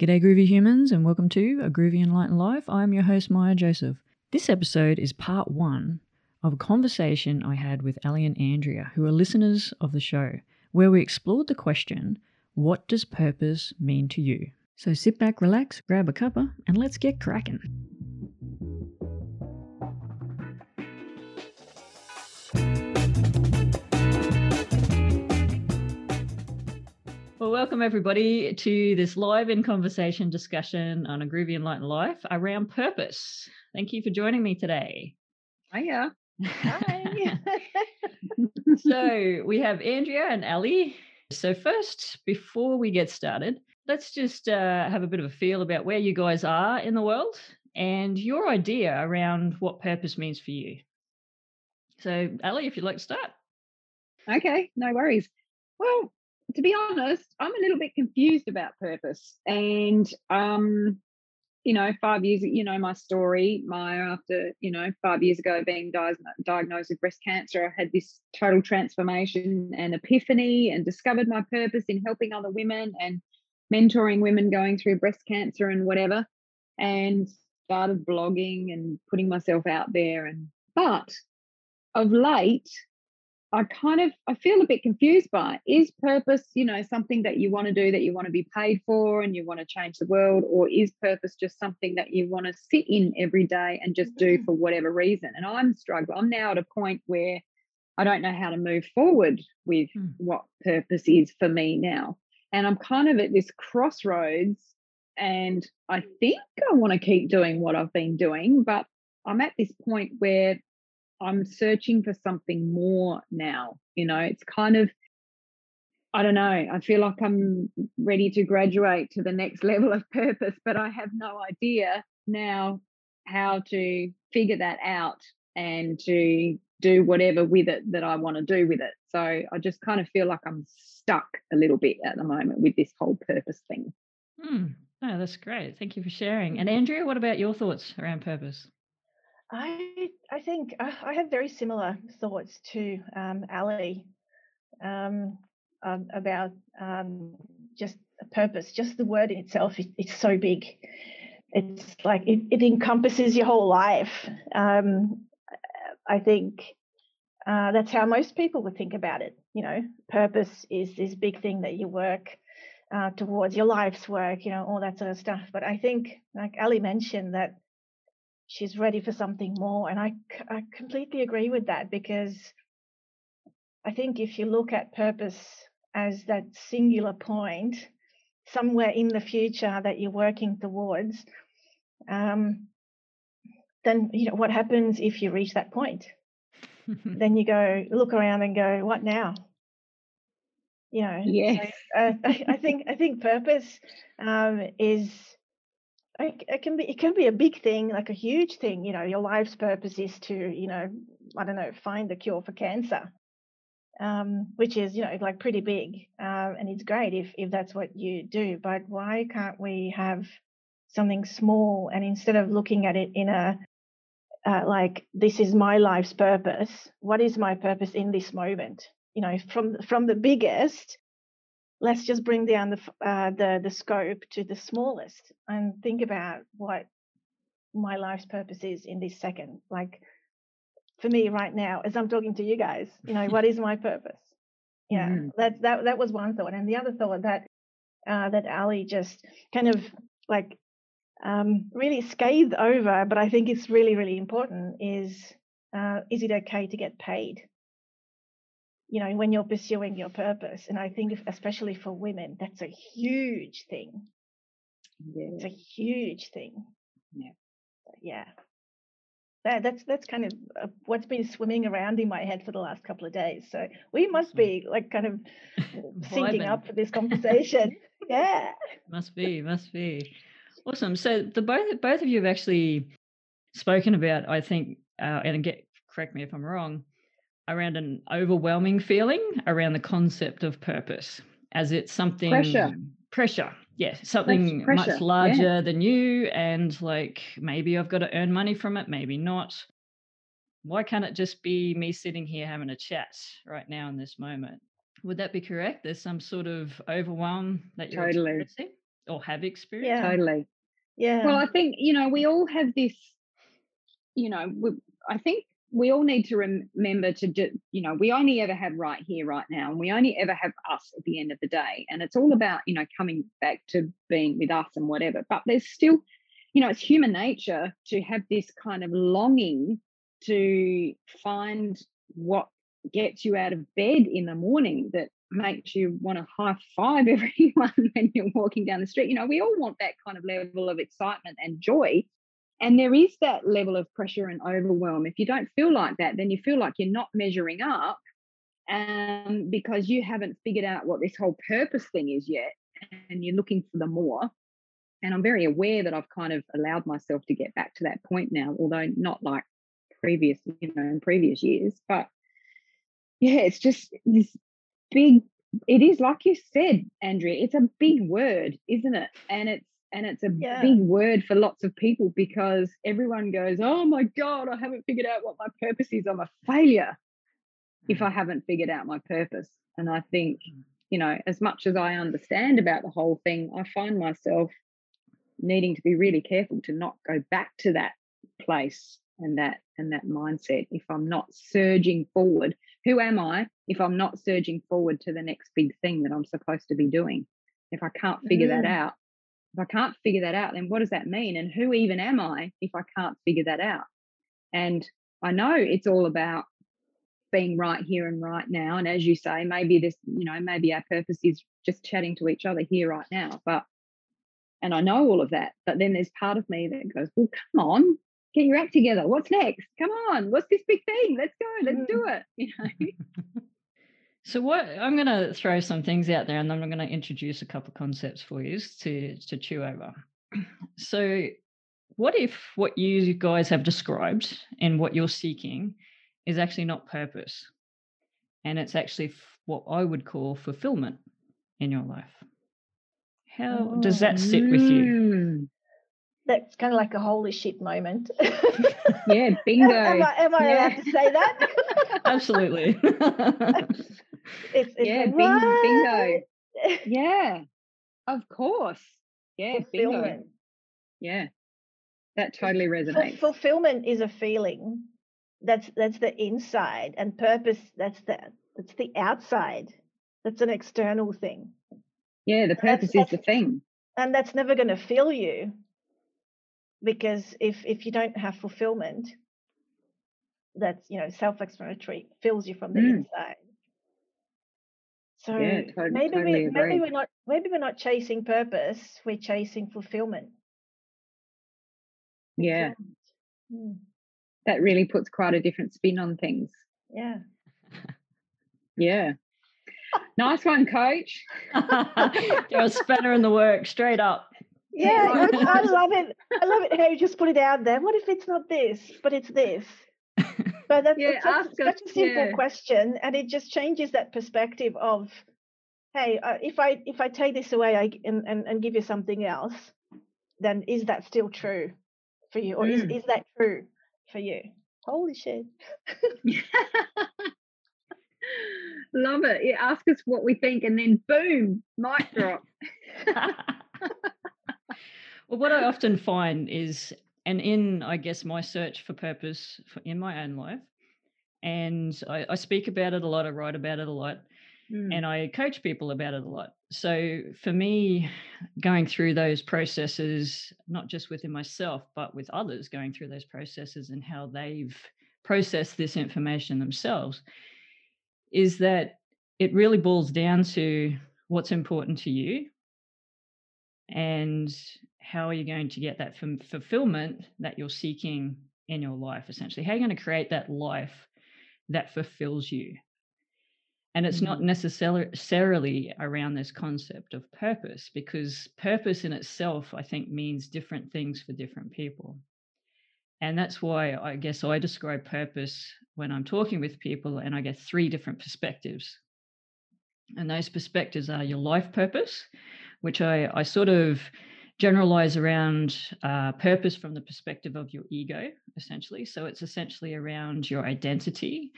G'day, groovy humans, and welcome to A Groovy Enlightened Life. I'm your host, Maya Joseph. This episode is part one of a conversation I had with Ali and Andrea, who are listeners of the show, where we explored the question What does purpose mean to you? So sit back, relax, grab a cuppa, and let's get cracking. Well, welcome everybody to this live in conversation discussion on a groovy enlightened life around purpose. Thank you for joining me today. Hiya. Hi. so we have Andrea and Ali. So first, before we get started, let's just uh, have a bit of a feel about where you guys are in the world and your idea around what purpose means for you. So, Ali, if you'd like to start. Okay, no worries. Well, to be honest, I'm a little bit confused about purpose. And um, you know, five years, you know, my story, my after, you know, five years ago being di- diagnosed with breast cancer, I had this total transformation and epiphany and discovered my purpose in helping other women and mentoring women going through breast cancer and whatever. And started blogging and putting myself out there. And but of late, I kind of I feel a bit confused by is purpose, you know, something that you want to do that you want to be paid for and you want to change the world, or is purpose just something that you want to sit in every day and just do mm-hmm. for whatever reason? And I'm struggling. I'm now at a point where I don't know how to move forward with mm. what purpose is for me now. And I'm kind of at this crossroads and I think I want to keep doing what I've been doing, but I'm at this point where I'm searching for something more now. You know, it's kind of, I don't know, I feel like I'm ready to graduate to the next level of purpose, but I have no idea now how to figure that out and to do whatever with it that I want to do with it. So I just kind of feel like I'm stuck a little bit at the moment with this whole purpose thing. Hmm. Oh, that's great. Thank you for sharing. And Andrea, what about your thoughts around purpose? I I think I, I have very similar thoughts to um, Ali um, um, about just purpose. Just the word in itself, it, it's so big. It's like it, it encompasses your whole life. Um, I think uh, that's how most people would think about it. You know, purpose is this big thing that you work uh, towards your life's work. You know, all that sort of stuff. But I think, like Ali mentioned, that she's ready for something more. And I, I completely agree with that because I think if you look at purpose as that singular point somewhere in the future that you're working towards, um, then you know what happens if you reach that point? then you go look around and go, what now? You know, yeah. So, uh, I, I, think I think purpose um, is it can be it can be a big thing like a huge thing you know your life's purpose is to you know i don't know find the cure for cancer um, which is you know like pretty big um, and it's great if if that's what you do but why can't we have something small? And instead of looking at it in a uh, like this is my life's purpose what is my purpose in this moment? You know from from the biggest let's just bring down the uh, the the scope to the smallest and think about what my life's purpose is in this second. Like for me right now as i'm talking to you guys you know what is my purpose? Yeah mm-hmm. that that that was one thought. And the other thought that uh, that ali just kind of like um, really scathed over but i think it's really really important is uh, is it okay to get paid you know, when you're pursuing your purpose. And I think, if, especially for women, that's a huge thing. Yeah. It's a huge thing. Yeah. Yeah. That, that's that's kind of uh, what's been swimming around in my head for the last couple of days. So we must be like kind of syncing up for this conversation. yeah. Must be, must be. Awesome. So the both both of you have actually spoken about, I think, uh, and get correct me if I'm wrong, around an overwhelming feeling around the concept of purpose as it's something pressure pressure yeah something pressure. much larger yeah. than you and like maybe i've got to earn money from it maybe not why can't it just be me sitting here having a chat right now in this moment would that be correct there's some sort of overwhelm that you're totally experiencing or have experienced? Yeah. totally. Yeah. Well, I think you know we all have this. You know, we, I think we all need to remember to do. You know, we only ever have right here, right now, and we only ever have us at the end of the day. And it's all about you know coming back to being with us and whatever. But there's still, you know, it's human nature to have this kind of longing to find what gets you out of bed in the morning that makes you want to high five everyone when you're walking down the street. You know, we all want that kind of level of excitement and joy. And there is that level of pressure and overwhelm. If you don't feel like that, then you feel like you're not measuring up um, because you haven't figured out what this whole purpose thing is yet. And you're looking for the more. And I'm very aware that I've kind of allowed myself to get back to that point now, although not like previous, you know, in previous years. But yeah, it's just this big it is like you said andrea it's a big word isn't it and it's and it's a Yeah. big word for lots of people because everyone goes oh my god i haven't figured out what my purpose is. I'm a failure if i haven't figured out my purpose. And i think you know as much as i understand about the whole thing i find myself needing to be really careful to not go back to that place and that and that mindset if i'm not surging forward. Who am i if i'm not surging forward to the next big thing that i'm supposed to be doing? If i can't figure that Mm. out if i can't figure that out then what does that mean and who even am i if i can't figure that out and i know it's all about being right here and right now and as you say maybe this you know maybe our purpose is just chatting to each other here right now but and I know all of that. But then there's part of me that goes, well, come on, get your act together. What's next? Come on, what's this big thing? Let's go, let's mm. do it. You know? So what I'm going to throw some things out there, and then I'm going to introduce a couple of concepts for you to to chew over. So, what if what you guys have described and what you're seeking is actually not purpose, and it's actually f- what I would call fulfillment in your life? How does that sit with you? Mm, That's kind of like a holy shit moment. Yeah, bingo. am I, am I Yeah. allowed to say that? Absolutely. It's, it's Yeah, like, bing- bingo. Yeah, of course. Yeah, bingo. Fulfillment. Yeah, that totally resonates. fulfillment is a feeling. That's that's the inside, and purpose. That's the that's the outside. That's an external thing, Yeah, the that's- purpose is the thing. and that's never going to fill you. Because if if you don't have fulfillment, that's you know self-explanatory fills you from the Mm. inside. So Yeah, to- maybe totally we maybe we're not maybe we're not chasing purpose. We're chasing fulfillment. Yeah, Fulfillment. Mm, that really puts quite a different spin on things. yeah. Yeah. Nice one, coach. Throw a spanner in the work straight up. Yeah, I, I love it. I love it how you just put it out there. What if it's not this, but it's this? But that's, Yeah, that's such, ask such us- a simple yeah. question, and it just changes that perspective of, hey, uh, if I if I take this away I, g- and, and and give you something else, then is that still true for you, or is Mm. is that true for you? Holy shit! Love it. Yeah, ask us what we think, and then boom, mic drop. well, what I often find is, and in I guess my search for purpose for, in my own life, and I, I speak about it a lot, I write about it a lot, Mm. and I coach people about it a lot. So for me, going through those processes, not just within myself, but with others, going through those processes and how they've processed this information themselves, is that it really boils down to what's important to you and how are you going to get that ful- fulfillment that you're seeking in your life essentially? How are you going to create that life that fulfills you? And it's not mm-hmm. necessarily around this concept of purpose because purpose in itself i think means different things for different people. And that's why i guess i describe purpose when i'm talking with people and i get three different perspectives. And those perspectives are your life purpose which i, I sort of generalize around uh, purpose from the perspective of your ego essentially so it's essentially around your identity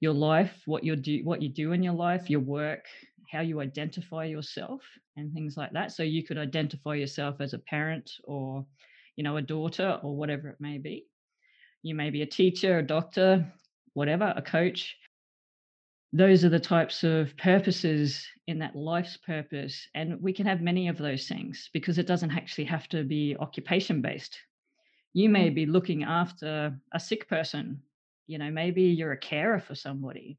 your life what you do what you do in your life your work how you identify yourself and things like that. So you could identify yourself as a parent or, you know, a daughter or whatever it may be. You may be a teacher, a doctor, whatever, a coach. Those are the types of purposes in that life's purpose. And we can have many of those things because it doesn't actually have to be occupation based. You may mm. be looking after a sick person. You know, maybe you're a carer for somebody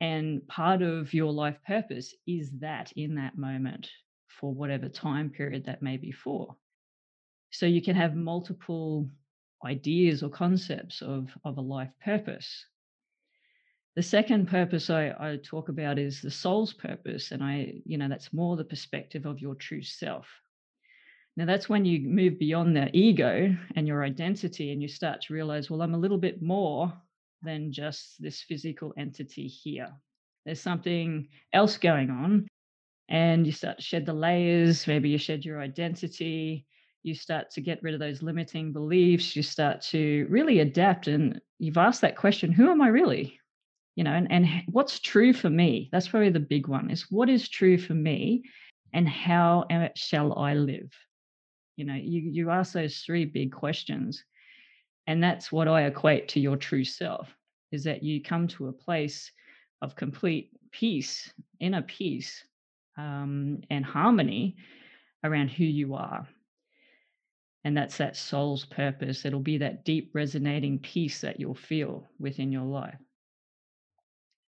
and part of your life purpose is that in that moment for whatever time period that may be for. So you can have multiple ideas or concepts of, of a life purpose. The second purpose I, I talk about is the soul's purpose. And I, you know, that's more the perspective of your true self. Now, that's when you move beyond the ego and your identity and you start to realize, well, I'm a little bit more than just this physical entity here. There's something else going on, and you start to shed the layers. Maybe you shed your identity. You start to get rid of those limiting beliefs. You start to really adapt. And you've asked that question who am I really? You know, and, and what's true for me? That's probably the big one is what is true for me and how shall I live? You know, you, you ask those three big questions and that's what I equate to your true self is that you come to a place of complete peace, inner peace, um, and harmony around who you are. And that's that soul's purpose. It'll be that deep resonating peace that you'll feel within your life.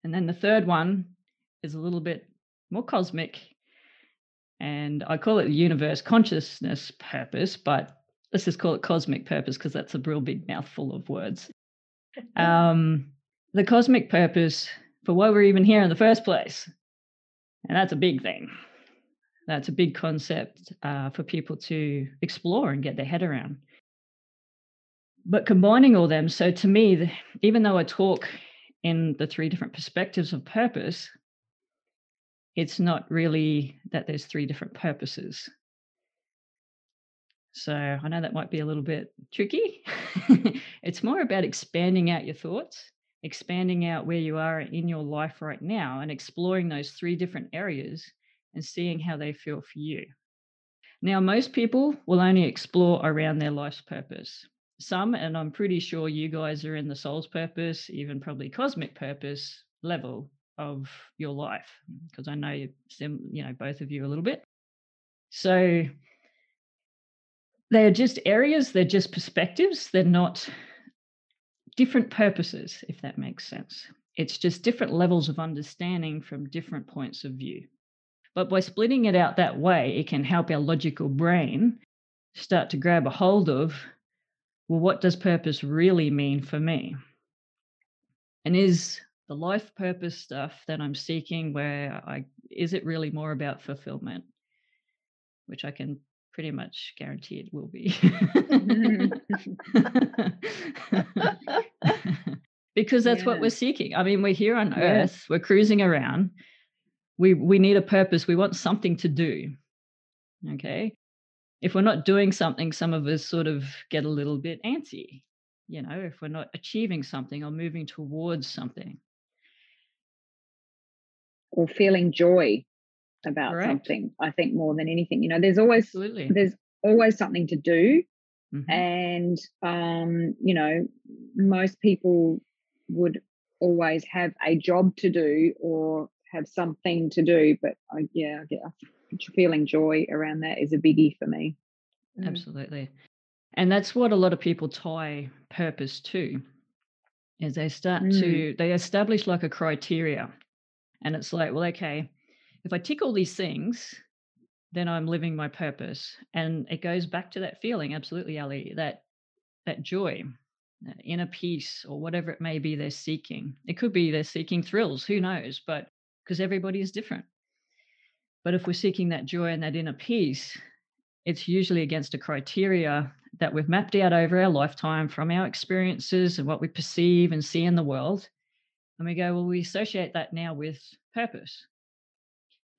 And then the third one is a little bit more cosmic. And I call it the universe consciousness purpose, but let's just call it cosmic purpose because that's a real big mouthful of words. Um, the cosmic purpose for why we're even here in the first place. And that's a big thing. That's a big concept uh, for people to explore and get their head around. But combining all them, so to me, the, even though I talk in the three different perspectives of purpose, it's not really that there's three different purposes. So I know that might be a little bit tricky. it's more about expanding out your thoughts, expanding out where you are in your life right now, and exploring those three different areas and seeing how they feel for you. Now, most people will only explore around their life's purpose. Some, and I'm pretty sure you guys are in the soul's purpose, even probably cosmic purpose level of your life, because I know you, you know, both of you a little bit. So they're just areas, they're just perspectives, they're not different purposes, if that makes sense. It's just different levels of understanding from different points of view. But by splitting it out that way, it can help our logical brain start to grab a hold of well, what does purpose really mean for me? And is the life purpose stuff that I'm seeking where I is it really more about fulfillment? Which I can pretty much guarantee it will be. because that's yeah. what we're seeking. I mean, we're here on yeah. earth, we're cruising around. We we need a purpose. We want something to do. Okay? If we're not doing something, some of us sort of get a little bit antsy. You know, if we're not achieving something or moving towards something. Or feeling joy about Correct. something i think more than anything you know there's always Absolutely. there's always something to do mm-hmm. and um you know most people would always have a job to do or have something to do but I, yeah I feeling joy around that is a biggie for me mm. absolutely and that's what a lot of people tie purpose to is they start mm. to they establish like a criteria and it's like well okay if I tick all these things, then I'm living my purpose. And it goes back to that feeling, absolutely, Ali, that that joy, that inner peace, or whatever it may be they're seeking. It could be they're seeking thrills, who knows? But because everybody is different. But if we're seeking that joy and that inner peace, it's usually against a criteria that we've mapped out over our lifetime from our experiences and what we perceive and see in the world. And we go, well, we associate that now with purpose.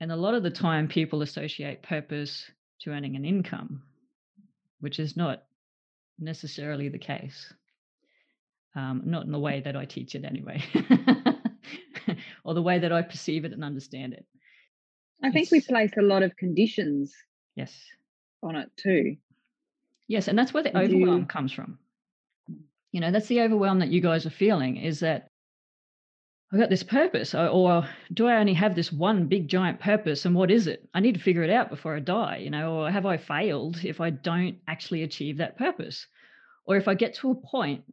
And a lot of the time, people associate purpose to earning an income, which is not necessarily the case. Um, not in the way that I teach it, anyway, or the way that I perceive it and understand it. I think we place a lot of conditions Yes. on it too. Yes, and that's where the overwhelm you- comes from. You know, that's the overwhelm that you guys are feeling is that I got this purpose, or, do I only have this one big giant purpose? And what is it? I need to figure it out before I die, you know, or have I failed if I don't actually achieve that purpose? Or if I get to a point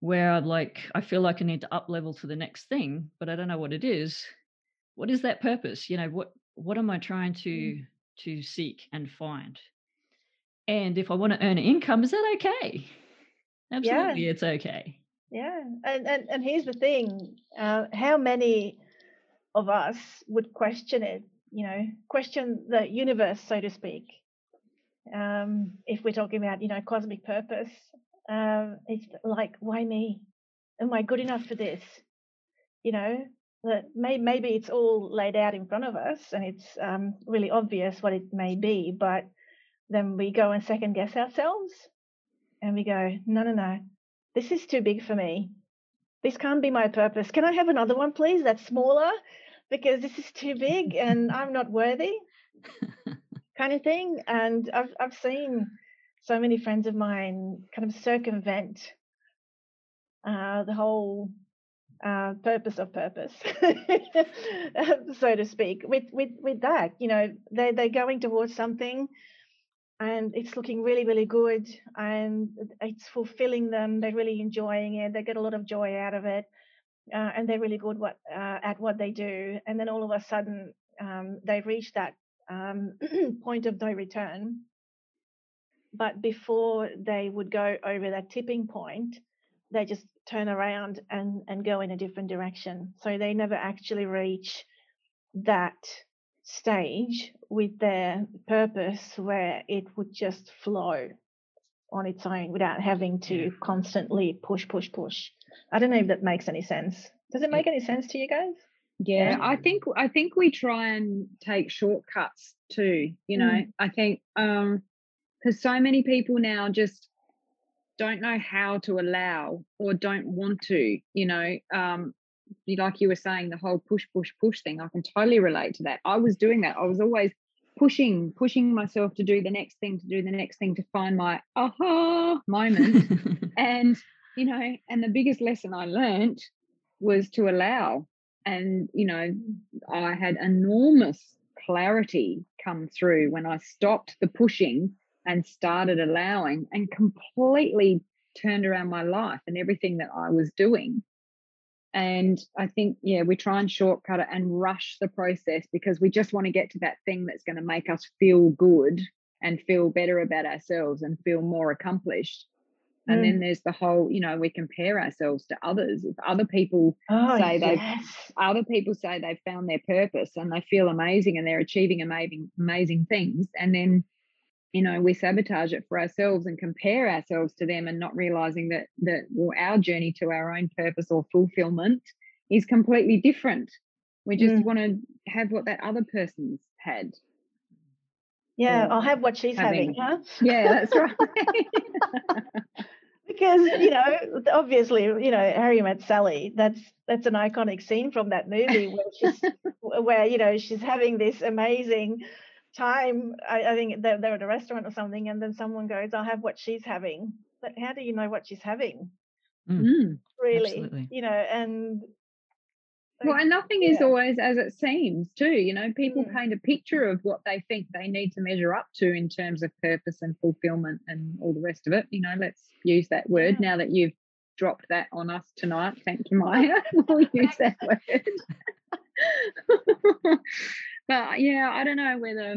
where like I feel like I need to up level to the next thing, but I don't know what it is, what is that purpose? You know, what what am I trying to to seek and find? And if I want to earn an income, is that okay? Absolutely, it's okay. Yeah, and and and here's the thing: uh, how many of us would question it? You know, question the universe, so to speak. Um, if we're talking about you know cosmic purpose, um, it's like, why me? Am I good enough for this? You know, that may, maybe it's all laid out in front of us, and it's um, really obvious what it may be, but then we go and second guess ourselves, and we go, no, no, no, this is too big for me. This can't be my purpose. Can I have another one, please? That's smaller because this is too big and I'm not worthy, kind of thing. And I've I've seen so many friends of mine kind of circumvent uh, the whole uh, purpose of purpose, so to speak. With with with that, you know, they they're going towards something and it's looking really really good and it's fulfilling them. They're really enjoying it. They get a lot of joy out of it uh, and they're really good what uh, at what they do. And then all of a sudden um, they reach that um, point of no return. But before they would go over that tipping point they just turn around and and go in a different direction so they never actually reach that stage with their purpose where it would just flow on its own without having to constantly push, push, push. I don't know if that makes any sense. Does it make any sense to you guys? Yeah, I think I think we try and take shortcuts too. You know, I think um because so many people now just don't know how to allow or don't want to. You know, um, like you were saying, the whole push, push, push thing. I can totally relate to that. I was doing that. I was always pushing, pushing myself to do the next thing, to do the next thing, to find my aha moment and you know and the biggest lesson i learnt was to allow and you know i had enormous clarity come through when i stopped the pushing and started allowing and completely turned around my life and everything that i was doing. And i think yeah we try and shortcut it and rush the process because we just want to get to that thing that's going to make us feel good and feel better about ourselves and feel more accomplished. And Mm. then there's the whole you know we compare ourselves to others. If other people Oh, say they've other people say they've found their purpose and they feel amazing and they're achieving amazing amazing things and then you know we sabotage it for ourselves and compare ourselves to them and not realizing that that well, our journey to our own purpose or fulfillment is completely different we just Mm. want to have what that other person's had Yeah, I'll have what she's having, having- huh? yeah that's right because you know obviously you know harry met sally that's that's an iconic scene from that movie where she's where you know she's having this amazing time i, I think they're, they're at a restaurant or something and then someone goes i'll have what she's having but how do you know what she's having Mm. really Absolutely. you know and Well, and nothing is always as it seems, too. You know, people Mm. paint a picture of what they think they need to measure up to in terms of purpose and fulfillment and all the rest of it. You know, let's use that word Yeah. now that you've dropped that on us tonight. Thank you, Maya. we'll use that word. but yeah, I don't know whether,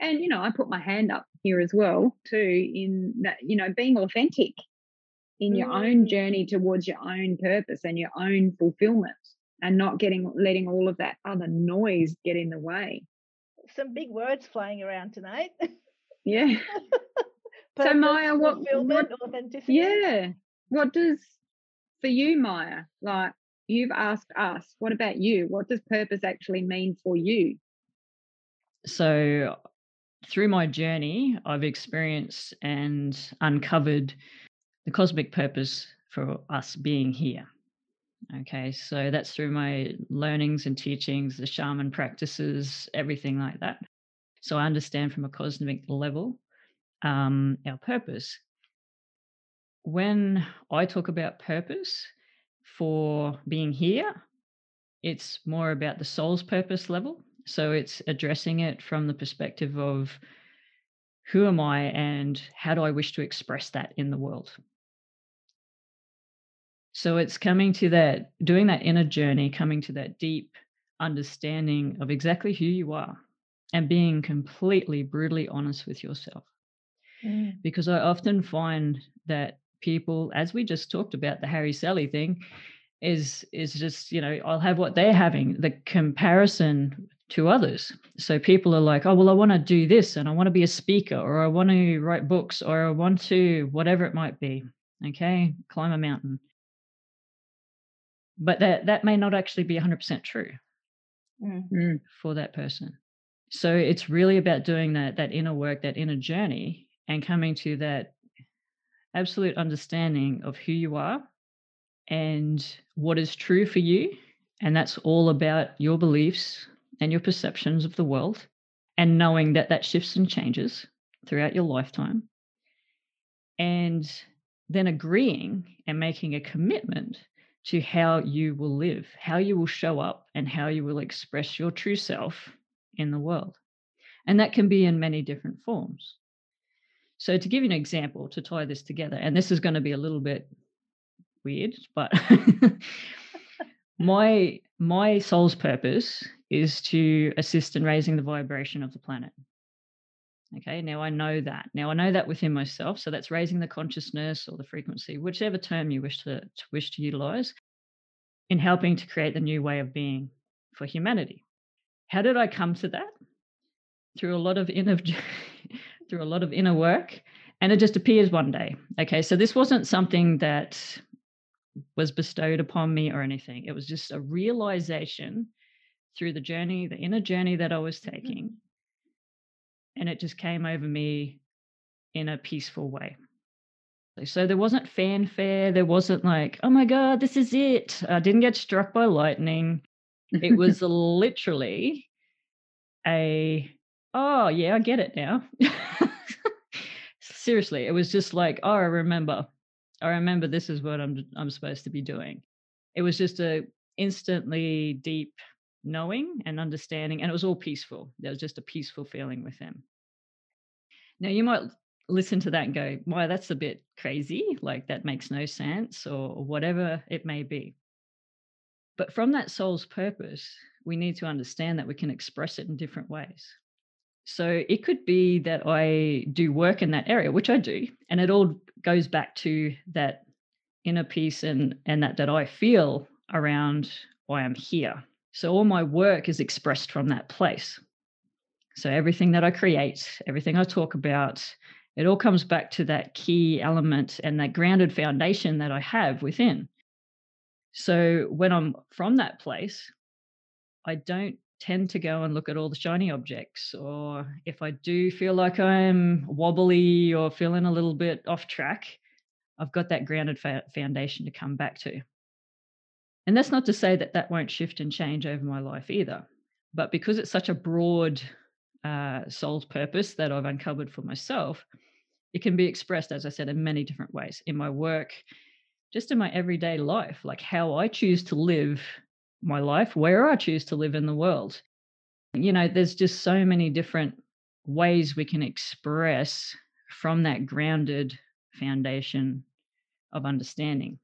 and you know, I put my hand up here as well, too, in that, you know, being authentic in your own Mm. journey towards your own purpose and your own fulfillment and not getting letting all of that other noise get in the way. Some big words flying around tonight. Yeah. So, Maya, what- fulfillment authenticity. Yeah. What does for you maya like you've asked us what about you what does purpose actually mean for you so through my journey i've experienced and uncovered the cosmic purpose for us being here Okay, so that's through my learnings and teachings, the shaman practices, everything like that. So I understand from a cosmic level um, our purpose. When I talk about purpose for being here, it's more about the soul's purpose level. So it's addressing it from the perspective of who am I and how do I wish to express that in the world? So it's coming to that, doing that inner journey, coming to that deep understanding of exactly who you are and being completely brutally honest with yourself. Mm. Because I often find that people, as we just talked about the Harry Sally thing, is is just you know I'll have what they're having the comparison to others. So people are like, oh well, I want to do this and I want to be a speaker or I want to write books or I want to whatever it might be. Okay, climb a mountain but that that may not actually be 100% true mm. for that person so it's really about doing that that inner work that inner journey and coming to that absolute understanding of who you are and what is true for you and that's all about your beliefs and your perceptions of the world and knowing that that shifts and changes throughout your lifetime and then agreeing and making a commitment to how you will live, how you will show up, and how you will express your true self in the world. And that can be in many different forms. So, to give you an example to tie this together, and this is going to be a little bit weird, but my my soul's purpose is to assist in raising the vibration of the planet. Okay, now I know that. Now I know that within myself. So that's raising the consciousness or the frequency, whichever term you wish to, to wish to utilize, in helping to create the new way of being for humanity. How did I come to that? Through a lot of inner through a lot of inner work. And it just appears one day. Okay, so this wasn't something that was bestowed upon me or anything. It was just a realization through the journey, the inner journey that I was mm. taking and it just came over me in a peaceful way. So there wasn't fanfare. There wasn't like, oh my God, this is it. I didn't get struck by lightning. It was literally a, oh, yeah, I get it now. Seriously, it was just like, oh, I remember. I remember this is what I'm I'm supposed to be doing. It was just a instantly deep knowing and understanding, and it was all peaceful. There was just a peaceful feeling with him. Now, you might listen to that and go, "Why, that's a bit crazy. Like, that makes no sense, or whatever it may be. But from that soul's purpose, we need to understand that we can express it in different ways. So it could be that I do work in that area, which I do, and it all goes back to that inner peace and and that that I feel around why I'm here. So all my work is expressed from that place. So everything that I create, everything I talk about, it all comes back to that key element and that grounded foundation that I have within. So when I'm from that place, I don't tend to go and look at all the shiny objects. Or if I do feel like I'm wobbly or feeling a little bit off track, I've got that grounded foundation to come back to. And that's not to say that that won't shift and change over my life either. But because it's such a broad uh, soul's purpose that I've uncovered for myself, it can be expressed, as I said, in many different ways in my work, just in my everyday life, like how I choose to live my life, where I choose to live in the world. You know, there's just so many different ways we can express from that grounded foundation of understanding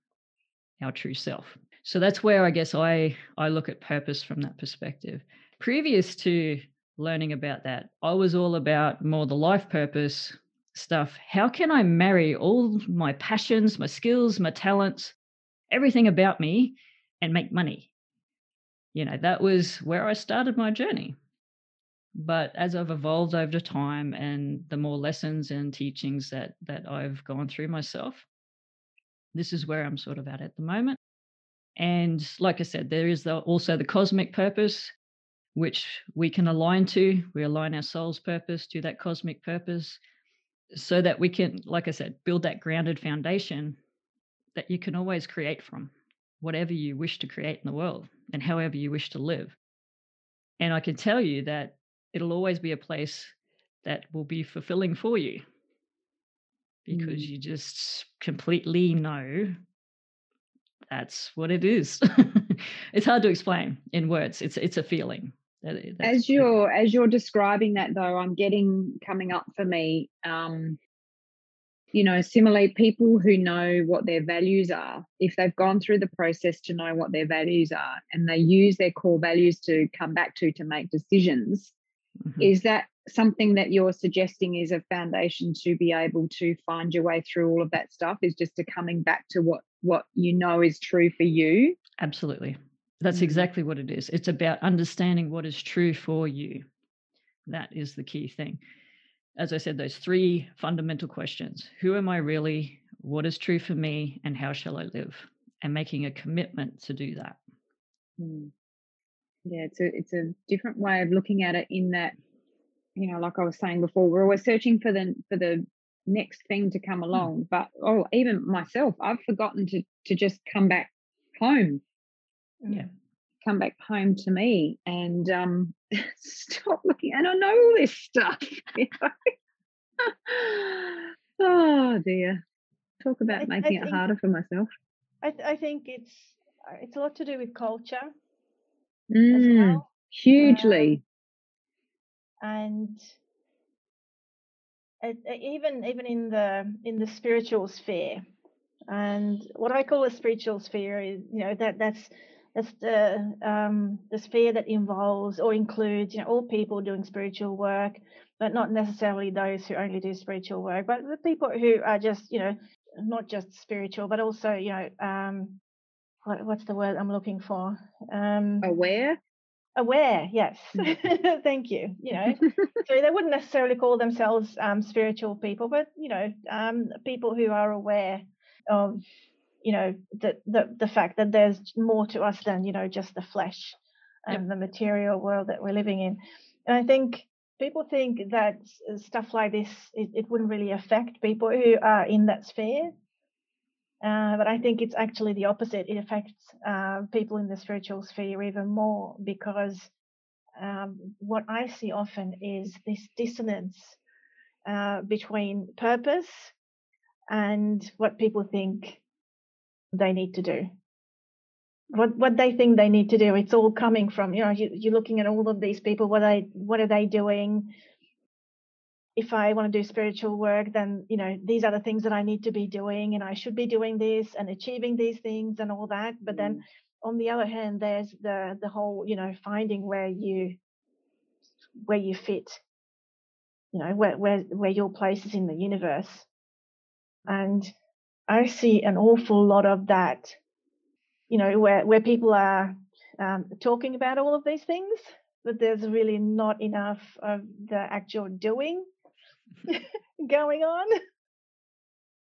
our true self. So that's where i guess i i look at purpose from that perspective. Previous to learning about that i was all about more the life purpose stuff. How can i marry all my passions my skills my talents everything about me and make money you know that was where i started my journey but as i've evolved over time and the more lessons and teachings that that i've gone through myself this is where i'm sort of at at the moment and like I said, there is the, also the cosmic purpose, which we can align to. We align our soul's purpose to that cosmic purpose so that we can, like I said, build that grounded foundation that you can always create from. whatever you wish to create in the world and however you wish to live. And I can tell you that it'll always be a place that will be fulfilling for you because mm. you just completely know that's what it is. it's hard to explain in words. It's it's a feeling. as you're as you're describing that though, I'm getting coming up for me. Um, you know, similarly, people who know what their values are, if they've gone through the process to know what their values are, and they use their core values to come back to to make decisions, mm-hmm. is that something that you're suggesting is a foundation to be able to find your way through all of that stuff? Is just to coming back to what what you know is true for you. Absolutely. That's mm-hmm. exactly what it is. It's about understanding what is true for you. That is the key thing. As I said, those three fundamental questions Who am I really? What is true for me? And how shall I live? And making a commitment to do that. Mm. Yeah, it's a it's a different way of looking at it in that, you know, like I was saying before, we're always searching for the for the next thing to come hmm. along. Mm. But oh, even myself, I've forgotten to to just come back home. Yeah. Come back home to me and um stop looking and I know all this stuff. You know? oh dear. Talk about I, making I it harder for myself. I, th- I think it's uh, it's a lot to do with culture. Mm, well. Hugely. Um, and even even in the in the spiritual sphere and what i call a spiritual sphere is you know that that's that's the um, the sphere that involves or includes you know all people doing spiritual work but not necessarily those who only do spiritual work but the people who are just you know not just spiritual but also you know um, what, what's the word i'm looking for? Um, aware? aware yes. Mm. thank you you know. So they wouldn't necessarily call themselves um, spiritual people but you know um, people who are aware of you know the, the the fact that there's more to us than you know just the flesh and yep. the material world that we're living in and i think people think that stuff like this it, it wouldn't really affect people who are in that sphere uh, but I think it's actually the opposite. It affects uh, people in the spiritual sphere even more because um, what I see often is this dissonance uh, between purpose and what people think they need to do. What what they think they need to do. It's all coming from you know you, you're looking at all of these people. What they what are they doing? if I want to do spiritual work, then you know these are the things that I need to be doing, and I should be doing this and achieving these things and all that. But then, mm. on the other hand, there's the the whole you know finding where you where you fit, you know where where where your place is in the universe, and I see an awful lot of that, you know, where where people are um, talking about all of these things, but there's really not enough of the actual doing going on.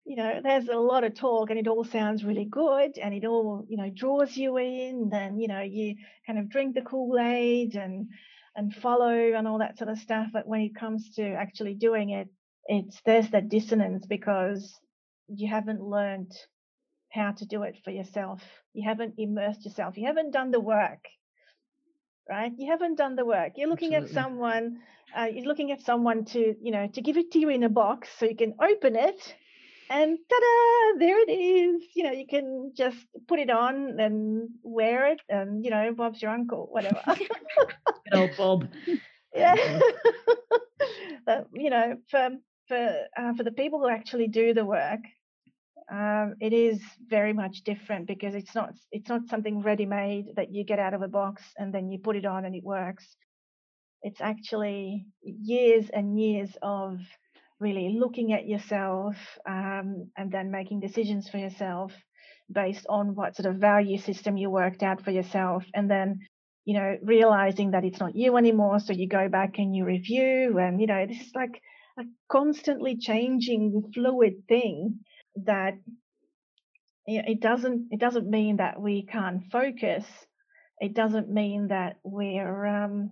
You know, there's a lot of talk and it all sounds really good and it all, you know, draws you in. Then, you know, you kind of drink the Kool-Aid and and follow and all that sort of stuff. But when it comes to actually doing it, it's there's that dissonance because you haven't learned how to do it for yourself. You haven't immersed yourself. You haven't done the work right? You haven't done the work. You're looking Absolutely. at someone, uh, you're looking at someone to, you know, to give it to you in a box so you can open it and ta-da, there it is. You know, you can just put it on and wear it and, you know, Bob's your uncle, whatever. Good old Bob. Yeah. but, you know, for, for, uh, for the people who actually do the work, um, it is very much different because it's not it's not something ready made that you get out of a box and then you put it on and it works. It's actually years and years of really looking at yourself um, and then making decisions for yourself based on what sort of value system you worked out for yourself and then you know realizing that it's not you anymore so you go back and you review and you know this is like a constantly changing fluid thing that it doesn't it doesn't mean that we can't focus it doesn't mean that we're um,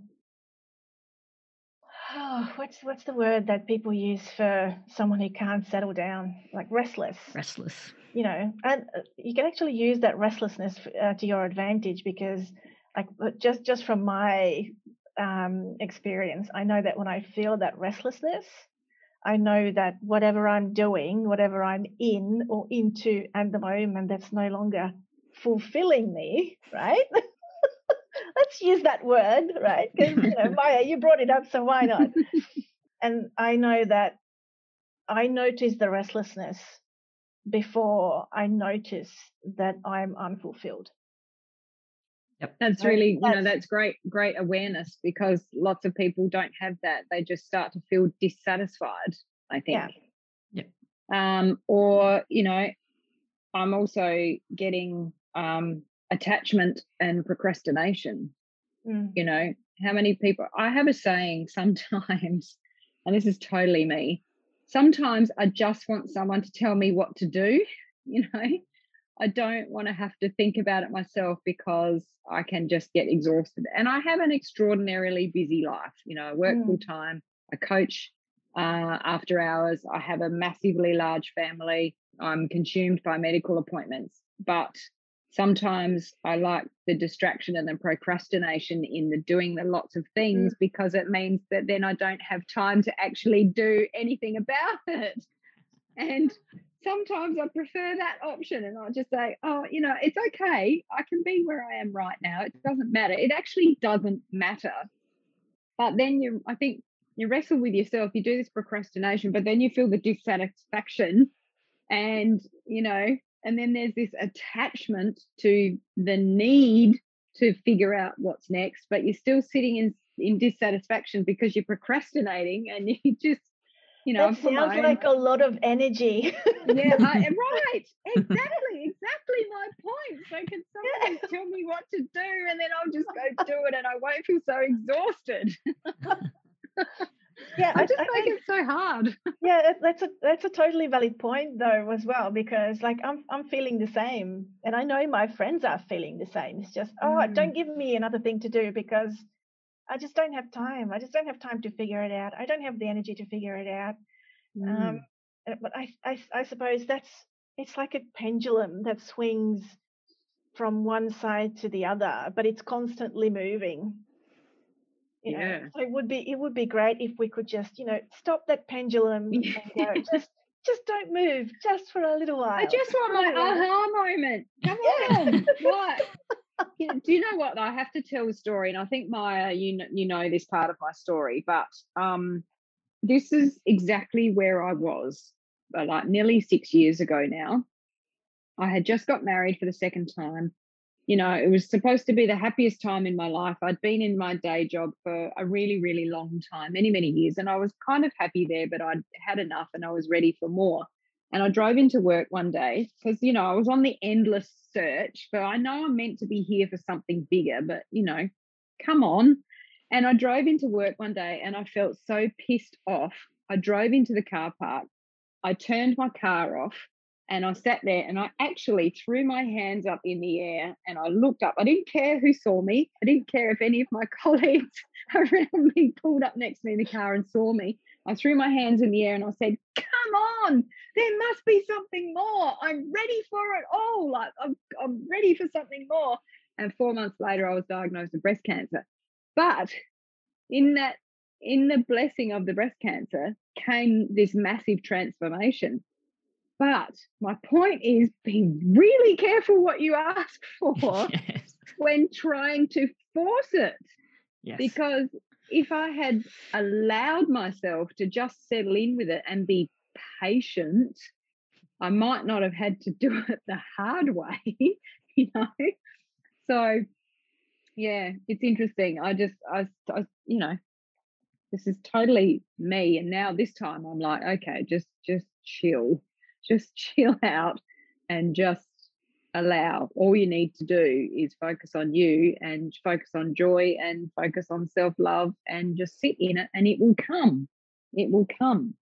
oh, what's what's the word that people use for someone who can't settle down, like restless. Restless. You know, and uh, you can actually use that restlessness uh, to your advantage because, like, just just from my um, experience, I know that when I feel that restlessness, I know that whatever I'm doing, whatever I'm in or into at the moment, that's no longer fulfilling me, right? Let's use that word, right? Because you know, Maya, you brought it up, so why not? and I know that I notice the restlessness before I notice that I'm unfulfilled. Yep. That's really, you know, that's great, great awareness because lots of people don't have that. They just start to feel dissatisfied, I think. Yeah. Yep. Um, or, you know, I'm also getting um attachment and procrastination. Mm. You know, how many people I have a saying sometimes, and this is totally me. Sometimes I just want someone to tell me what to do, you know. I don't want to have to think about it myself because I can just get exhausted. And I have an extraordinarily busy life. You know, I work Mm. full time, I coach uh, after hours, I have a massively large family, I'm consumed by medical appointments. But sometimes I like the distraction and the procrastination in the doing the lots of things because it means that then I don't have time to actually do anything about it. And sometimes I prefer that option and I'll just say, oh, you know, it's okay. I can be where I am right now. It doesn't matter. It actually doesn't matter. But then you, I think you wrestle with yourself, you do this procrastination, but then you feel the dissatisfaction and, you know, and then there's this attachment to the need to figure out what's next, but you're still sitting in, in dissatisfaction because you're procrastinating and you just, you know, that my sounds like a lot of energy. yeah, I, right. Exactly, exactly my point. So can someone just tell me what to do and then I'll just go do it and I won't feel so exhausted. yeah, I just I make think- it so hard. yeah that's a that's a totally valid point though as well because like i'm i'm feeling the same and i know my friends are feeling the same it's just oh Mm. don't give me another thing to do because i just don't have time i just don't have time to figure it out i don't have the energy to figure it out Mm. um but I, I i suppose that's it's like a pendulum that swings from one side to the other but it's constantly moving you know Yeah. so it would be it would be great if we could just you know stop that pendulum and go just just don't move just for a little while I just want my for a little while." aha moment. Come on. What? Do you know what? I have to tell a story, and I think Maya, you know, you know this part of my story, but um, this is exactly where I was, uh, like nearly six years ago now. I had just got married for the second time. You know, it was supposed to be the happiest time in my life. I'd been in my day job for a really, really long time, many, many years, and I was kind of happy there, but I'd had enough and I was ready for more. And I drove into work one day because, you know, I was on the endless search, but I know I'm meant to be here for something bigger, but, you know, come on. And I drove into work one day and I felt so pissed off. I drove into the car park. I turned my car off and I sat there and I actually threw my hands up in the air and I looked up. I didn't care who saw me. I didn't care if any of my colleagues around me pulled up next to me in the car and saw me. I threw my hands in the air and I said, Come on, there must be something more. I'm ready for it all. Like I'm, I'm ready for something more. And four months later, I was diagnosed with breast cancer. But in that, in the blessing of the breast cancer came this massive transformation. But my point is be really careful what you ask for yes. when trying to force it Yes. because if I had allowed myself to just settle in with it and be patient, I might not have had to do it the hard way, you know. So, yeah, it's interesting. I just, I, I, you know, this is totally me. And now this time I'm like, okay, just, just chill, just chill out, and just allow. All you need to do is focus on you and focus on joy and focus on self love and just sit in it and it will come. It will come.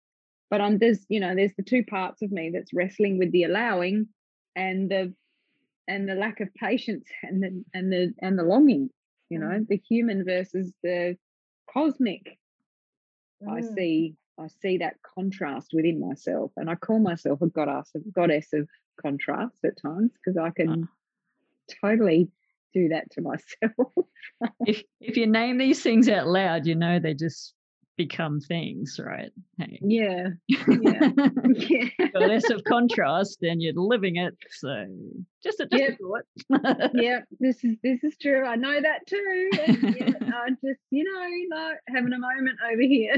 But I'm there's, you know, there's the two parts of me that's wrestling with the allowing and the and the lack of patience and the and the and the longing, you know, the human versus the cosmic. I Mm. see I see that contrast within myself, and I call myself a goddess, a goddess of contrast at times because I uh. can totally do that to myself. if if you name these things out loud, you know they just become things, right? Hey. yeah, yeah, yeah. Goddess of contrast, and you're living it. So just a, just Yep. a thought. yeah, this is this is true. I know that too. And, yeah, I just you know like having a moment over here.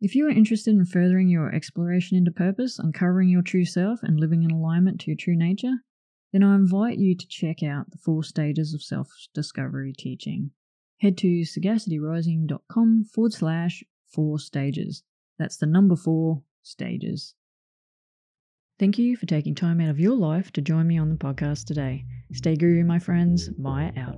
If you are interested in furthering your exploration into purpose, uncovering your true self, and living in alignment to your true nature, then I invite you to check out the four stages of self discovery teaching. Head to sagacityrising.com forward slash four stages. That's the number four stages. Thank you for taking time out of your life to join me on the podcast today. Stay guru, my friends. Maya out.